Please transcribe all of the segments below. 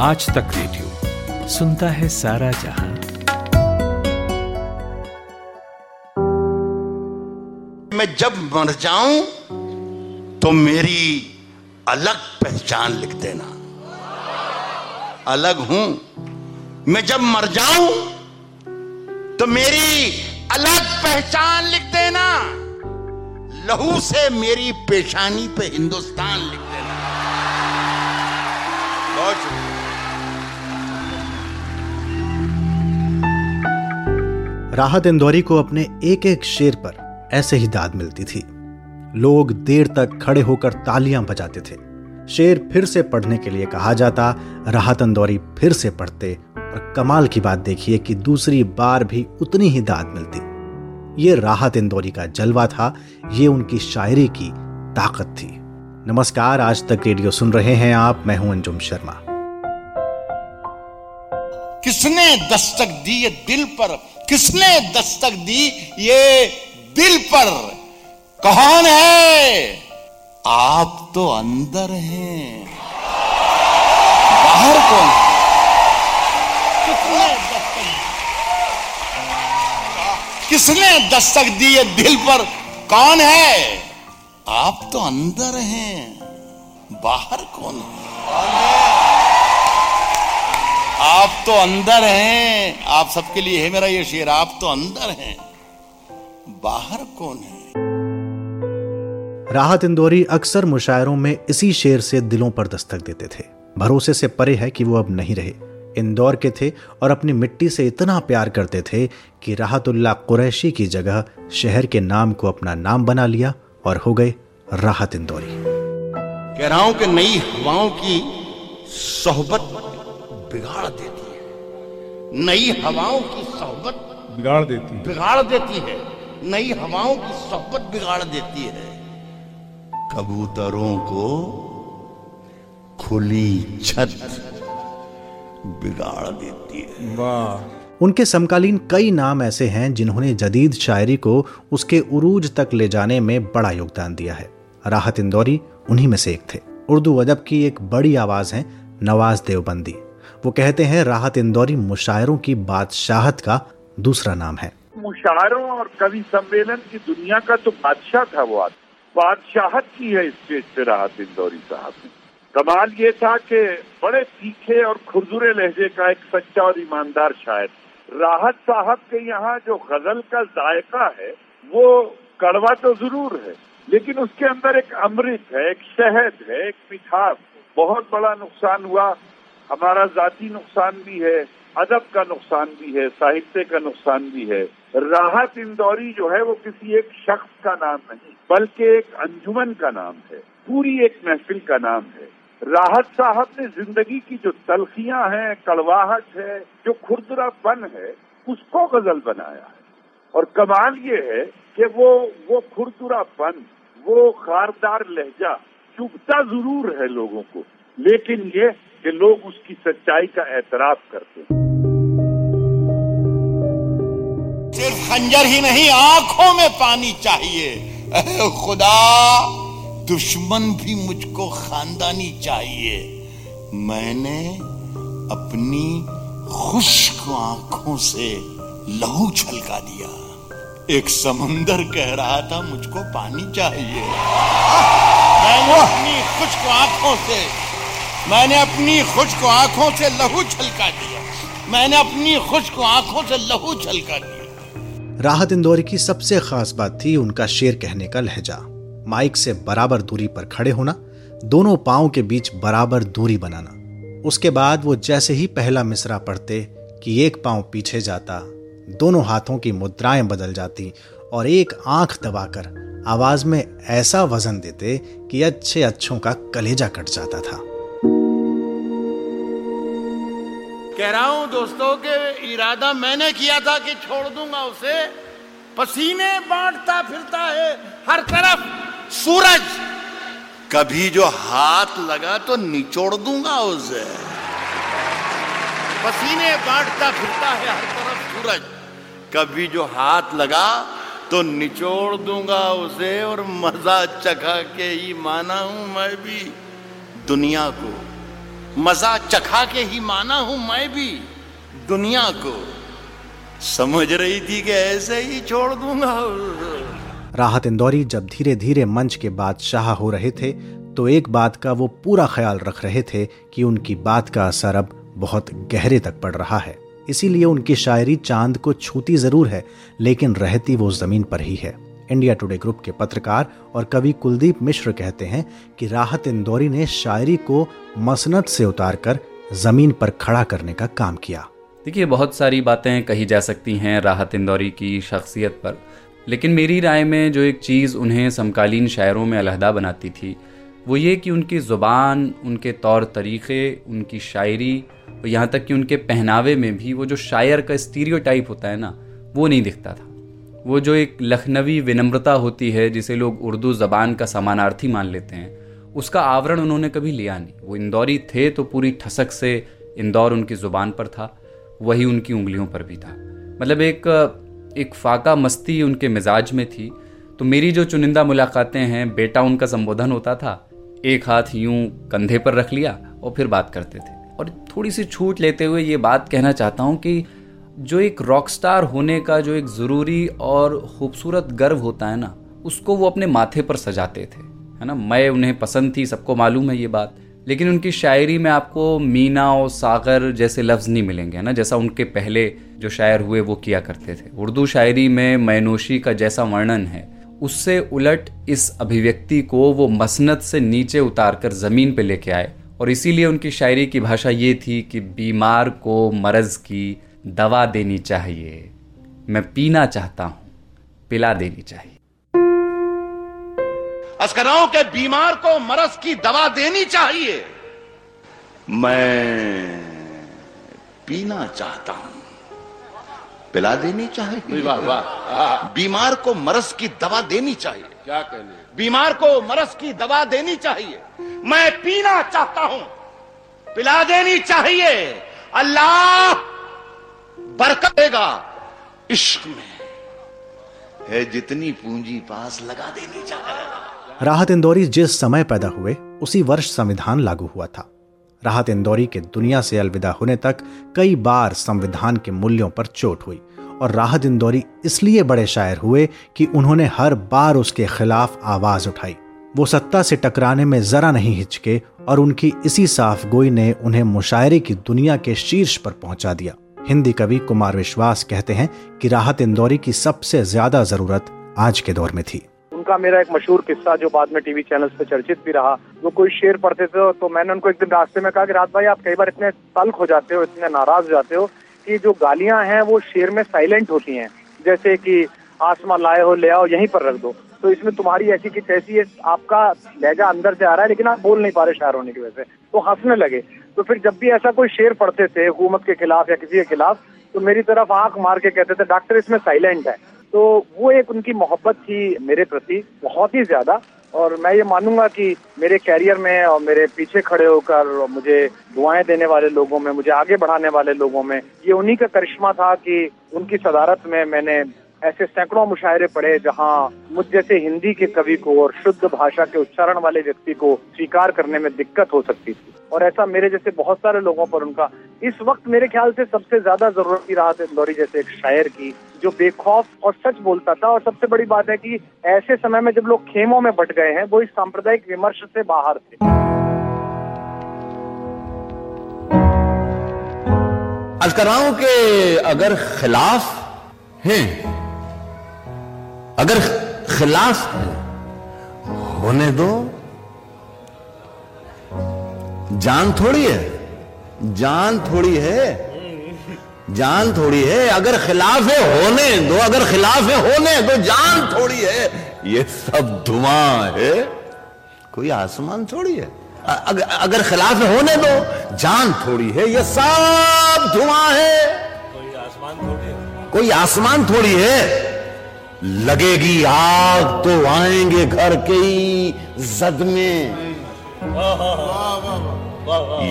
आज तक रेडियो। सुनता है सारा जहाँ। मैं जब मर जाऊँ तो मेरी अलग पहचान लिख देना। अलग हूँ। मैं जब मर जाऊँ तो मेरी अलग पहचान लिख देना। लहू से मेरी पेशानी पे हिंदुस्तान लिख देना। राहत इंदौरी को अपने एक एक शेर पर ऐसे ही दाद मिलती थी। लोग देर तक खड़े होकर तालियाँ बजाते थे। शेर फिर से पढ़ने के लिए कहा जाता, राहत इंदौरी फिर से पढ़ते और कमाल की बात देखिए कि दूसरी बार भी उतनी ही दाद मिलती। ये राहत इंदौरी का जलवा था, ये उनकी शायरी की ताकत थी। नमस्कार, आज तक रेडियो सुन रहे हैं आप, मैं हूँ अंजुम शर्मा। किसने दस्तक दी ये दिल पर? किसने दस्तक दी ये दिल पर? कौन है? आप तो अंदर हैं। बाहर कौन है? किसने दस्तक किसने दस्तक दी ये दिल पर? कौन है? आप तो अंदर हैं। बाहर कौन है? आप तो अंदर हैं। आप सबके लिए है मेरा ये शेर आप तो अंदर हैं। बाहर कौन है? राहत इंदौरी अक्सर मुशायरों में इसी शेर से दिलों पर दस्तक देते थे। भरोसे से परे है कि वो अब नहीं रहे। इंदौर के थे और अपनी मिट्टी से इतना प्यार करते थे कि राहतुल्ला कुरैशी की जगह शहर के नाम को अपना नाम बना लिया और हो गए राहत इंदौरी। कह रहा हूँ कि नई हवाओं की सोहबत बिगाड़ देती है। नई हवाओं की सोहबत बिगाड़ देती है। बिगाड़ देती है। नई हवाओं की सोहबत बिगाड़ देती है। कबूतरों को खुली छत बिगाड़ देती है। वाह। उनके समकालीन कई नाम ऐसे हैं जिन्होंने जदीद शायरी को उसके उरूज तक ले जाने में बड़ा योगदान दिया है। राहत इंदौरी उन्हीं में से एक थे। उर्दू अदब की एक बड़ी आवाज़ है नवाज़ देवबंदी। वो कहते हैं राहत इंदौरी मुशायरों की बादशाहत का दूसरा नाम है। मुशायरों और कवि सम्मेलन की दुनिया का तो बादशाह था वो आदमी बादशाहत की है स्टेज पे राहत इंदौरी साहब ने। कमाल ये था कि बड़े तीखे और खुरदुरे लहजे का एक सच्चा और ईमानदार शायर। राहत साहब के यहाँ जो गज़ल का जायका है, वो कड़वा तो ज़रूर है, लेकिन उसके अंदर एक अमृत है, एक शहद है, एक मिठास। बहुत बड़ा नुकसान हुआ हमारा जाति नुकसान भी है, अदब का नुकसान भी है, साहित्य का नुकसान भी है। राहत इंदौरी जो है, वो किसी एक शख्स का नाम नहीं, बल्कि एक अंजुमन का नाम है, पूरी एक महफिल का नाम है। राहत साहब ने ज़िंदगी की जो तलखियाँ हैं, कड़वाहट है, जो खुरदरापन है, उसको गज़ल बनाया है। और कमाल ये है कि वो वो खुरदुरापन, वो खारदार लहजा चुभता ज़रूर है लोगों को। लेकिन ये कि लोग उसकी सच्चाई का एतराफ करते हैं। सिर्फ़ खंजर ही नहीं, आँखों में पानी चाहिए। खुदा, दुश्मन भी मुझको खानदानी चाहिए। मैंने अपनी खुश्क आँखों से लहू छलका दिया। एक समंदर कह रहा था, मुझको पानी चाहिए। मैंने अपनी खुश्क आँखों से मैंने अपनी खुश्क आँखों से लहू छलका दिया। मैंने अपनी खुश्क आँखों से लहू छलका दिया। राहत इंदौरी की सबसे खास बात थी उनका शेर कहने का लहजा। माइक से बराबर दूरी पर खड़े होना, दोनों पाओ के बीच बराबर दूरी बनाना। उसके बाद वो जैसे ही पहला मिसरा पढ़ते कि एक पाँव पीछे जाता, दोनों हाथों की मुद्राएँ बदल जाती और एक आँख दबाकर आवाज़ में ऐसा वज़न देते कि अच्छे अच्छों का कलेजा कट जाता था। कह रहा हूँ, दोस्तों, के इरादा मैंने किया था कि छोड़ दूँगा उसे। पसीने बांटता फिरता है हर तरफ़ सूरज। कभी जो हाथ लगा तो निचोड़ दूँगा उसे। पसीने बांटता फिरता है हर तरफ़ सूरज। कभी जो हाथ लगा तो निचोड़ दूँगा उसे और मज़ा चखा के ही माना हूँ मैं भी दुनिया को। मज़ा चखा के ही माना हूँ मैं भी। दुनिया को। समझ रही थी कि ऐसे ही छोड़ दूँगा। राहत इंदौरी जब धीरे धीरे मंच के बादशाह हो रहे थे तो एक बात का वो पूरा ख्याल रख रहे थे कि उनकी बात का असर अब बहुत गहरे तक पड़ रहा है। इसीलिए उनकी शायरी चाँद को छूती ज़रूर है, लेकिन रहती वो ज़मीन पर ही है। इंडिया टुडे ग्रुप के पत्रकार और कवि कुलदीप मिश्र कहते हैं कि राहत इंदौरी ने शायरी को मसनत से उतारकर ज़मीन पर खड़ा करने का काम किया। देखिए, बहुत सारी बातें कही जा सकती हैं राहत इंदौरी की शख्सियत पर, लेकिन मेरी राय में जो एक चीज़ उन्हें समकालीन शायरों में अलहदा बनाती थी, वो ये कि उनकी ज़ुबान, उनके तौर तरीक़े, उनकी शायरी और यहाँ तक कि उनके पहनावे में भी वो जो शायर का स्टीरियो होता है ना, वो नहीं दिखता था। वो जो एक लखनवी विनम्रता होती है, जिसे लोग उर्दू ज़बान का समानार्थी मान लेते हैं, उसका आवरण उन्होंने कभी लिया नहीं। वो इंदौरी थे तो पूरी ठसक से इंदौर उनकी ज़ुबान पर था, वही उनकी उंगलियों पर भी था। मतलब एक एक फाका मस्ती उनके मिजाज में थी। तो मेरी जो चुनिंदा मुलाकातें हैं, बेटा उनका संबोधन होता था, एक हाथ यूँ कंधे पर रख लिया और फिर बात करते थे। और थोड़ी सी छूट लेते हुए ये बात कहना चाहता हूँ कि जो एक रॉक स्टार होने का जो एक ज़रूरी और खूबसूरत गर्व होता है ना, उसको वो अपने माथे पर सजाते थे, है ना? मैं उन्हें पसंद थी, सबको मालूम है ये बात, लेकिन उनकी शायरी में आपको मीना और सागर जैसे लफ्ज़ नहीं मिलेंगे, है ना? जैसा उनके पहले जो शायर हुए वो किया करते थे। उर्दू शायरी में मैनोशी का जैसा वर्णन है, उससे उलट इस अभिव्यक्ति को वो मसनत से नीचे उतार कर ज़मीन पर लेके आए, और इसीलिए उनकी शायरी की भाषा ये थी कि बीमार को मरज़ की दवा देनी चाहिए। मैं पीना चाहता हूँ पिला देनी चाहिए। अस्कराओं के बीमार को मरस की दवा देनी चाहिए। मैं पीना चाहता हूँ पिला देनी चाहिए। वाह वाह। बीमार को मरस की दवा देनी चाहिए। क्या कहने? बीमार को मरस की दवा देनी चाहिए। मैं पीना चाहता हूँ पिला देनी चाहिए। अल्लाह बरकत देगा इश्क में। है जितनी पूंजी पास लगा देनी चाहिए। राहत इंदौरी जिस समय पैदा हुए उसी वर्ष संविधान लागू हुआ था। राहत इंदौरी के दुनिया से अलविदा होने तक कई बार संविधान के मूल्यों पर चोट हुई और राहत इंदौरी इसलिए बड़े शायर हुए कि उन्होंने हर बार उसके खिलाफ आवाज़ उठाई। वो सत्ता से टकराने में जरा नहीं हिचके और उनकी इसी साफ़ गोई ने उन्हें मुशायरे की दुनिया के शीर्ष पर पहुँचा दिया। हिंदी कवि कुमार विश्वास कहते हैं कि राहत इंदौरी की सबसे ज़्यादा ज़रूरत आज के दौर में थी। उनका मेरा एक मशहूर किस्सा जो बाद में टीवी चैनल्स पे चर्चित भी रहा, वो कोई शेर पढ़ते थे तो मैंने उनको एक दिन रास्ते में कहा कि रात भाई आप कई बार इतने तल्ख हो जाते हो, इतने नाराज़ हो जाते हो कि जो गालियाँ हैं वो शेर में साइलेंट होती हैं। जैसे कि आसमा लाए हो, ले आओ, यहीं पर रख दो। तो इसमें तुम्हारी ऐसी की कैसी है आपका लहजा अंदर से आ रहा है, लेकिन आप बोल नहीं पा रहे शायर होने की वजह से। तो हंसने लगे। तो फिर जब भी ऐसा कोई शेर पढ़ते थे हुकूमत के खिलाफ या किसी के खिलाफ तो मेरी तरफ़ आँख मार के कहते थे, डॉक्टर, इसमें साइलेंट है। तो वो एक उनकी मोहब्बत थी मेरे प्रति, बहुत ही ज़्यादा। और मैं ये मानूँगा कि मेरे कैरियर में और मेरे पीछे खड़े होकर मुझे दुआएँ देने वाले लोगों में, मुझे आगे बढ़ाने वाले लोगों में, ये उन्हीं का करिश्मा था कि उनकी सदारत में मैंने ऐसे सैकड़ों मुशायरे पढ़े जहाँ मुझ जैसे हिंदी के कवि को और शुद्ध भाषा के उच्चारण वाले व्यक्ति को स्वीकार करने में दिक्कत हो सकती थी। और ऐसा मेरे जैसे बहुत सारे लोगों पर उनका इस वक्त मेरे ख्याल से सबसे ज़्यादा ज़रूरत की राहत इंदौरी जैसे एक शायर की, जो बेखौफ और सच बोलता था। और सबसे बड़ी बात है कि ऐसे समय में जब लोग खेमों में बट गए हैं, वो इस सांप्रदायिक विमर्श से बाहर थे। अजकराओं के अगर खिलाफ हैं अगर खिलाफ है होने दो। जान थोड़ी है जान थोड़ी है जान थोड़ी है अगर खिलाफ है होने दो। अगर खिलाफ है होने दो जान थोड़ी है। ये सब धुआँ है। कोई आसमान थोड़ी है? अगर, अगर खिलाफ है होने दो। जान थोड़ी है ये सब धुआँ है। कोई आसमान थोड़ी है। कोई आसमान थोड़ी है। लगेगी आग तो आएँगे घर के ही जद में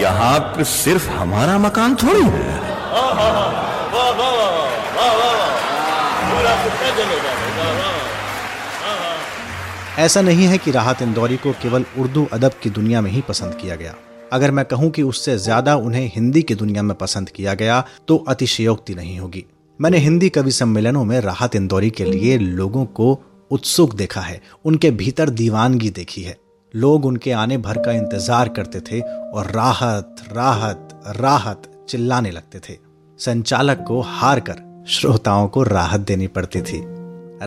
यहाँ पे सिर्फ़ हमारा मकान थोड़ी है। ऐसा नहीं है कि राहत इंदौरी को केवल उर्दू अदब की दुनिया में ही पसंद किया गया। अगर मैं कहूँ कि उससे ज़्यादा उन्हें हिंदी की दुनिया में पसंद किया गया तो अतिशयोक्ति नहीं होगी। मैंने हिंदी कवि सम्मेलनों में राहत इंदौरी के लिए लोगों को उत्सुक देखा है। उनके भीतर दीवानगी देखी है। लोग उनके आने भर का इंतज़ार करते थे और राहत राहत राहत चिल्लाने लगते थे। संचालक को हार कर श्रोताओं को राहत देनी पड़ती थी।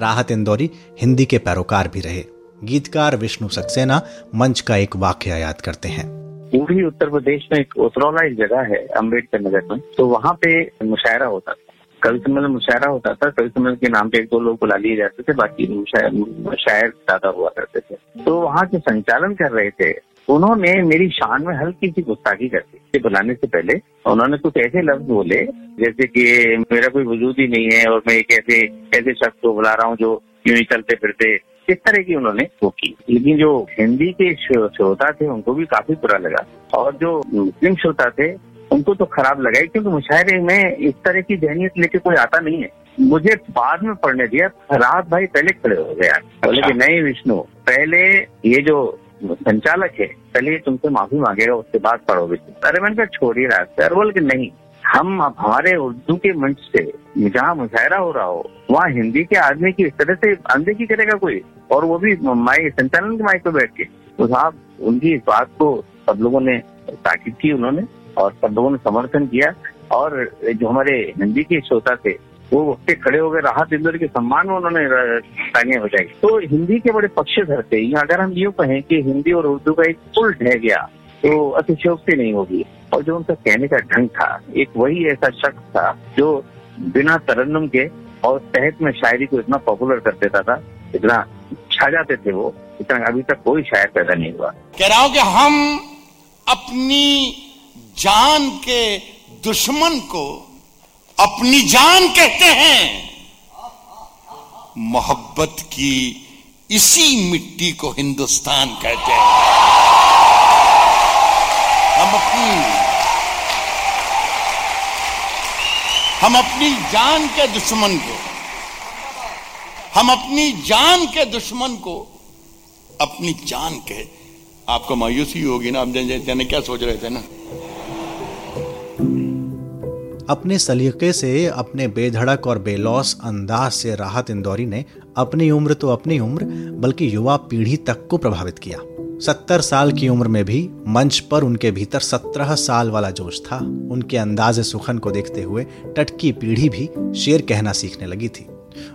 राहत इंदौरी हिंदी के पैरोकार भी रहे। गीतकार विष्णु सक्सेना मंच का एक वाक्य याद करते हैं। पूर्वी उत्तर प्रदेश में एक उतरौला एक जगह है अंबेडकर नगर में। तो वहाँ पे मुशायरा होता था। कवि सम्मेलन मुशायरा होता था कवि सम्मेलन के नाम पे एक दो लोग बुला लिए जाते थे, बाकी शायर ज़्यादा हुआ करते थे। तो वहाँ जो संचालन कर रहे थे। उन्होंने मेरी शान में हल्की सी गुस्ताखी कर दी। बुलाने से पहले उन्होंने कुछ ऐसे लफ्ज बोले, जैसे कि, मेरा कोई वजूद ही नहीं है और मैं एक ऐसे ऐसे शख्स को बुला रहा हूँ जो यूँ ही चलते फिरते इस तरह की उन्होंने वो की। लेकिन जो हिंदी के श्रोता थे, उनको भी काफ़ी बुरा लगा। और जो मुस्लिम श्रोता थे उनको तो खराब लगा ही क्योंकि मुशायरे में इस तरह की जहनीत लेके कोई आता नहीं है। मुझे बाद में पढ़ने दिया राहत भाई पहले खड़े हो गया बोले कि नहीं विष्णु पहले ये जो संचालक है पहले ये तुमसे माफ़ी मांगेगा उसके बाद पढ़ोगे अरे मैंने कहा छोड़िए रात अरे बोल कि नहीं हम अब हमारे उर्दू के मंच से जहाँ मुशायरा हो रहा हो वहाँ हिंदी के आदमी की इस तरह से अनदेखी करेगा कोई? और वो भी माई संचालन के माइक पे बैठ के। तो साहब उनकी इस बात को सब लोगों ने ताकीद की उन्होंने। और सब लोगों ने समर्थन किया और जो हमारे हिंदी के श्रोता थे, वो उसके खड़े हो गए। राहत इंदौर के सम्मान में उन्होंने तालियाँ बजाई। तो हिंदी के बड़े पक्षधर थे। अगर हम यूँ कहें कि हिंदी और उर्दू का एक पुल ढह गया तो अतिशोक्ति नहीं होगी। और जो उनका कहने का ढंग था, एक वही ऐसा शख्स था जो बिना तरन्नम के और तहत में शायरी को इतना पॉपुलर कर देता था, इतना छा जाते थे वो, इतना अभी तक कोई शायर पैदा नहीं हुआ। कह रहा हूँ कि हम अपनी जान के दुश्मन को अपनी जान कहते हैं। मोहब्बत की इसी मिट्टी को हिंदुस्तान कहते हैं। हम अपनी हम अपनी जान के दुश्मन को, हम अपनी जान के दुश्मन को अपनी जान के आपको मायूसी होगी ना, आप जन क्या सोच रहे थे ना? अपने सलीके से, अपने बेधड़क और बेलौस अंदाज से राहत इंदौरी ने अपनी उम्र तो अपनी उम्र, बल्कि युवा पीढ़ी तक को प्रभावित किया। सत्तर साल की उम्र में भी मंच पर उनके भीतर सत्रह साल वाला जोश था। उनके अंदाज सुखन को देखते हुए टटकी पीढ़ी भी शेर कहना सीखने लगी थी।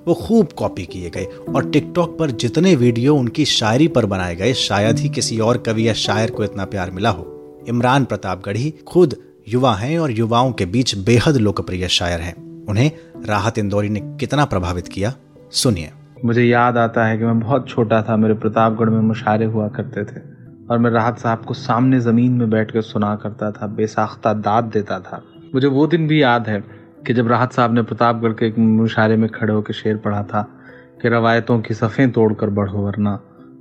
वो खूब कॉपी किए गए और टिकटॉक पर जितने वीडियो उनकी शायरी पर बनाए गए, शायद ही किसी और कवि या शायर को इतना प्यार मिला हो। इमरान प्रतापगढ़ी खुद युवा हैं और युवाओं के बीच बेहद लोकप्रिय शायर हैं। उन्हें राहत इंदौरी ने कितना प्रभावित किया, सुनिए। मुझे याद आता है कि मैं बहुत छोटा था, मेरे प्रतापगढ़ में मुशारे हुआ करते थे और मैं राहत साहब को सामने ज़मीन में बैठ कर सुना करता था, बेसाख्ता दाद देता था। मुझे वो दिन भी याद है कि जब राहत साहब ने प्रतापगढ़ के एक मुशारे में खड़े होकर शेर पढ़ा था कि रवायतों की सफ़ें तोड़ कर बढ़ो, वरना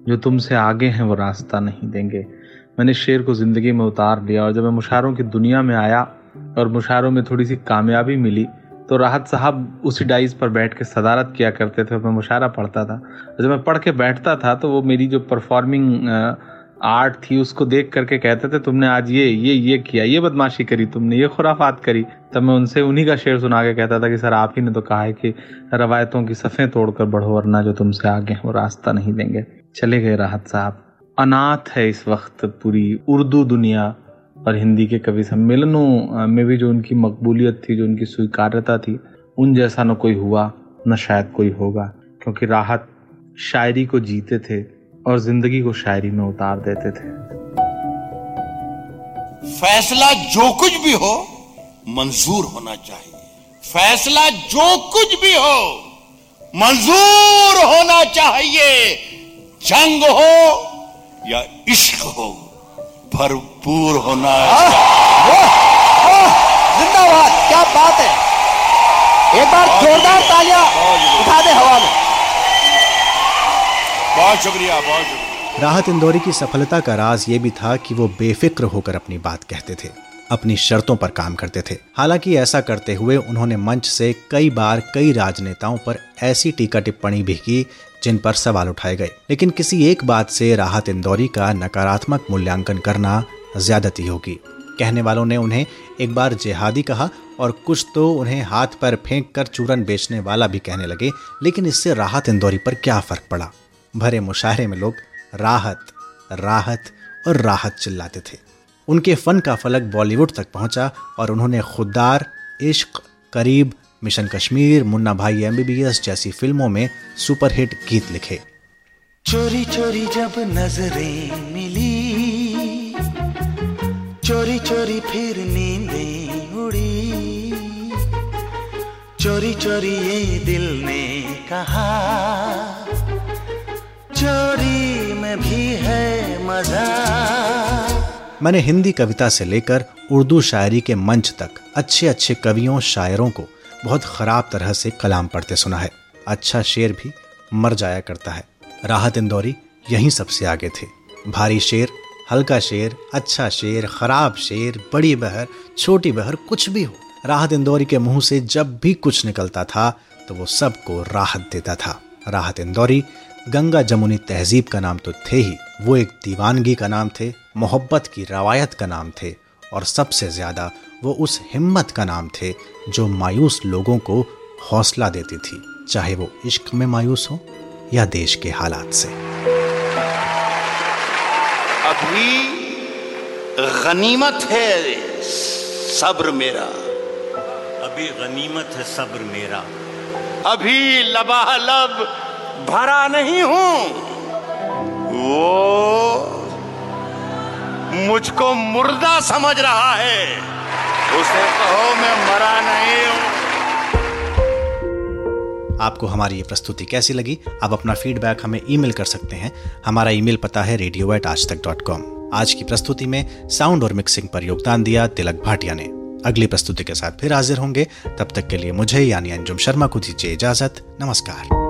जो तुमसे आगे हैं वो रास्ता नहीं देंगे। मैंने शेर को ज़िंदगी में उतार लिया और जब मैं मुशारों की दुनिया में आया और मुशारों में थोड़ी सी कामयाबी मिली तो राहत साहब उसी डाइस पर बैठ के सदारत किया करते थे और मैं मुशारा पढ़ता था। जब मैं पढ़ के बैठता था तो वो मेरी जो परफॉर्मिंग आर्ट थी, उसको देख करके कहते थे, तुमने आज ये ये ये किया, ये बदमाशी करी, तुमने ये खुराफात करी। तब मैं उनसे उन्हीं का शेर सुना के कहता था कि, सर, आप ही ने तो कहा है कि रवायतों की सफ़ें तोड़कर बढ़ो, वरना जो तुमसे आगे वो रास्ता नहीं देंगे। चले गए राहत साहब। अनाथ है इस वक्त पूरी उर्दू दुनिया और हिंदी के कवि सम्मेलनों में भी जो उनकी मकबूलियत थी, जो उनकी स्वीकार्यता थी, उन जैसा न कोई हुआ, न शायद कोई होगा। क्योंकि राहत शायरी को जीते थे और ज़िंदगी को शायरी में उतार देते थे। फैसला जो कुछ भी हो, मंजूर होना चाहिए। फैसला जो कुछ भी हो, मंजूर होना चाहिए। जंग हो या इश्क हो भरपूर होना जिंदाबाद क्या बात है। एक बार जोरदार तालियाँ उठा दे हवा में। बहुत शुक्रिया बहुत शुक्रिया। राहत इंदौरी की सफलता का राज ये भी था कि वो बेफिक्र होकर अपनी बात कहते थे अपनी शर्तों पर काम करते थे। हालाँकि ऐसा करते हुए उन्होंने मंच से कई बार कई राजनेताओं पर ऐसी टीका टिप्पणी भी की जिन पर सवाल उठाए गए। लेकिन किसी एक बात से राहत इंदौरी का नकारात्मक मूल्यांकन करना ज्यादती होगी। कहने वालों ने उन्हें एक बार जिहादी कहा और कुछ तो उन्हें हाथ पर फेंक कर चूरन बेचने वाला भी कहने लगे, लेकिन इससे राहत इंदौरी पर क्या फ़र्क पड़ा? भरे मुशाहरे में लोग राहत राहत और राहत चिल्लाते थे। उनके फन का फलक बॉलीवुड तक पहुँचा और उन्होंने खुददार, इश्क, करीब मिशन कश्मीर मुन्ना भाई एमबीबीएस जैसी फ़िल्मों में सुपरहिट गीत लिखे। चोरी चोरी जब नज़रें मिली चोरी चोरी फिर नींदें उड़ी चोरी चोरी ये दिल ने कहा चोरी में भी है मज़ा। मैंने हिंदी कविता से लेकर उर्दू शायरी के मंच तक अच्छे अच्छे कवियों शायरों को बहुत खराब तरह से कलाम पढ़ते सुना है। अच्छा शेर भी मर जाया करता है। राहत इंदौरी यहीं सबसे आगे थे। भारी शेर, हल्का शेर अच्छा शेर, खराब शेर, बड़ी बहर, छोटी बहर, कुछ भी हो। राहत इंदौरी के मुँह से जब भी कुछ निकलता था तो वो सबको राहत देता था। राहत इंदौरी, गंगा जमुनी तहजीब का नाम तो थे ही। वो एक दीवानगी का नाम थे, मोहब्बत की रवायत का नाम थे। और सबसे ज़्यादा वो उस हिम्मत का नाम थे जो मायूस लोगों को हौसला देती थी चाहे वो इश्क में मायूस हो या देश के हालात से। अभी गनीमत है सब्र मेरा। अभी गनीमत है सब्र मेरा। अभी लबालब भरा नहीं हूँ। वो मुझको मुर्दा समझ रहा है। उसे कहो, मैं मरा नहीं हूँ। आपको हमारी ये प्रस्तुति कैसी लगी? आप अपना फीडबैक हमें ईमेल कर सकते हैं। हमारा ईमेल पता है रेडियो एट आज तक डॉट कॉम आज की प्रस्तुति में साउंड और मिक्सिंग पर योगदान दिया तिलक भाटिया ने। अगली प्रस्तुति के साथ फिर हाजिर होंगे। तब तक के लिए मुझे यानी अंजुम शर्मा को दीजिए इजाज़त। नमस्कार।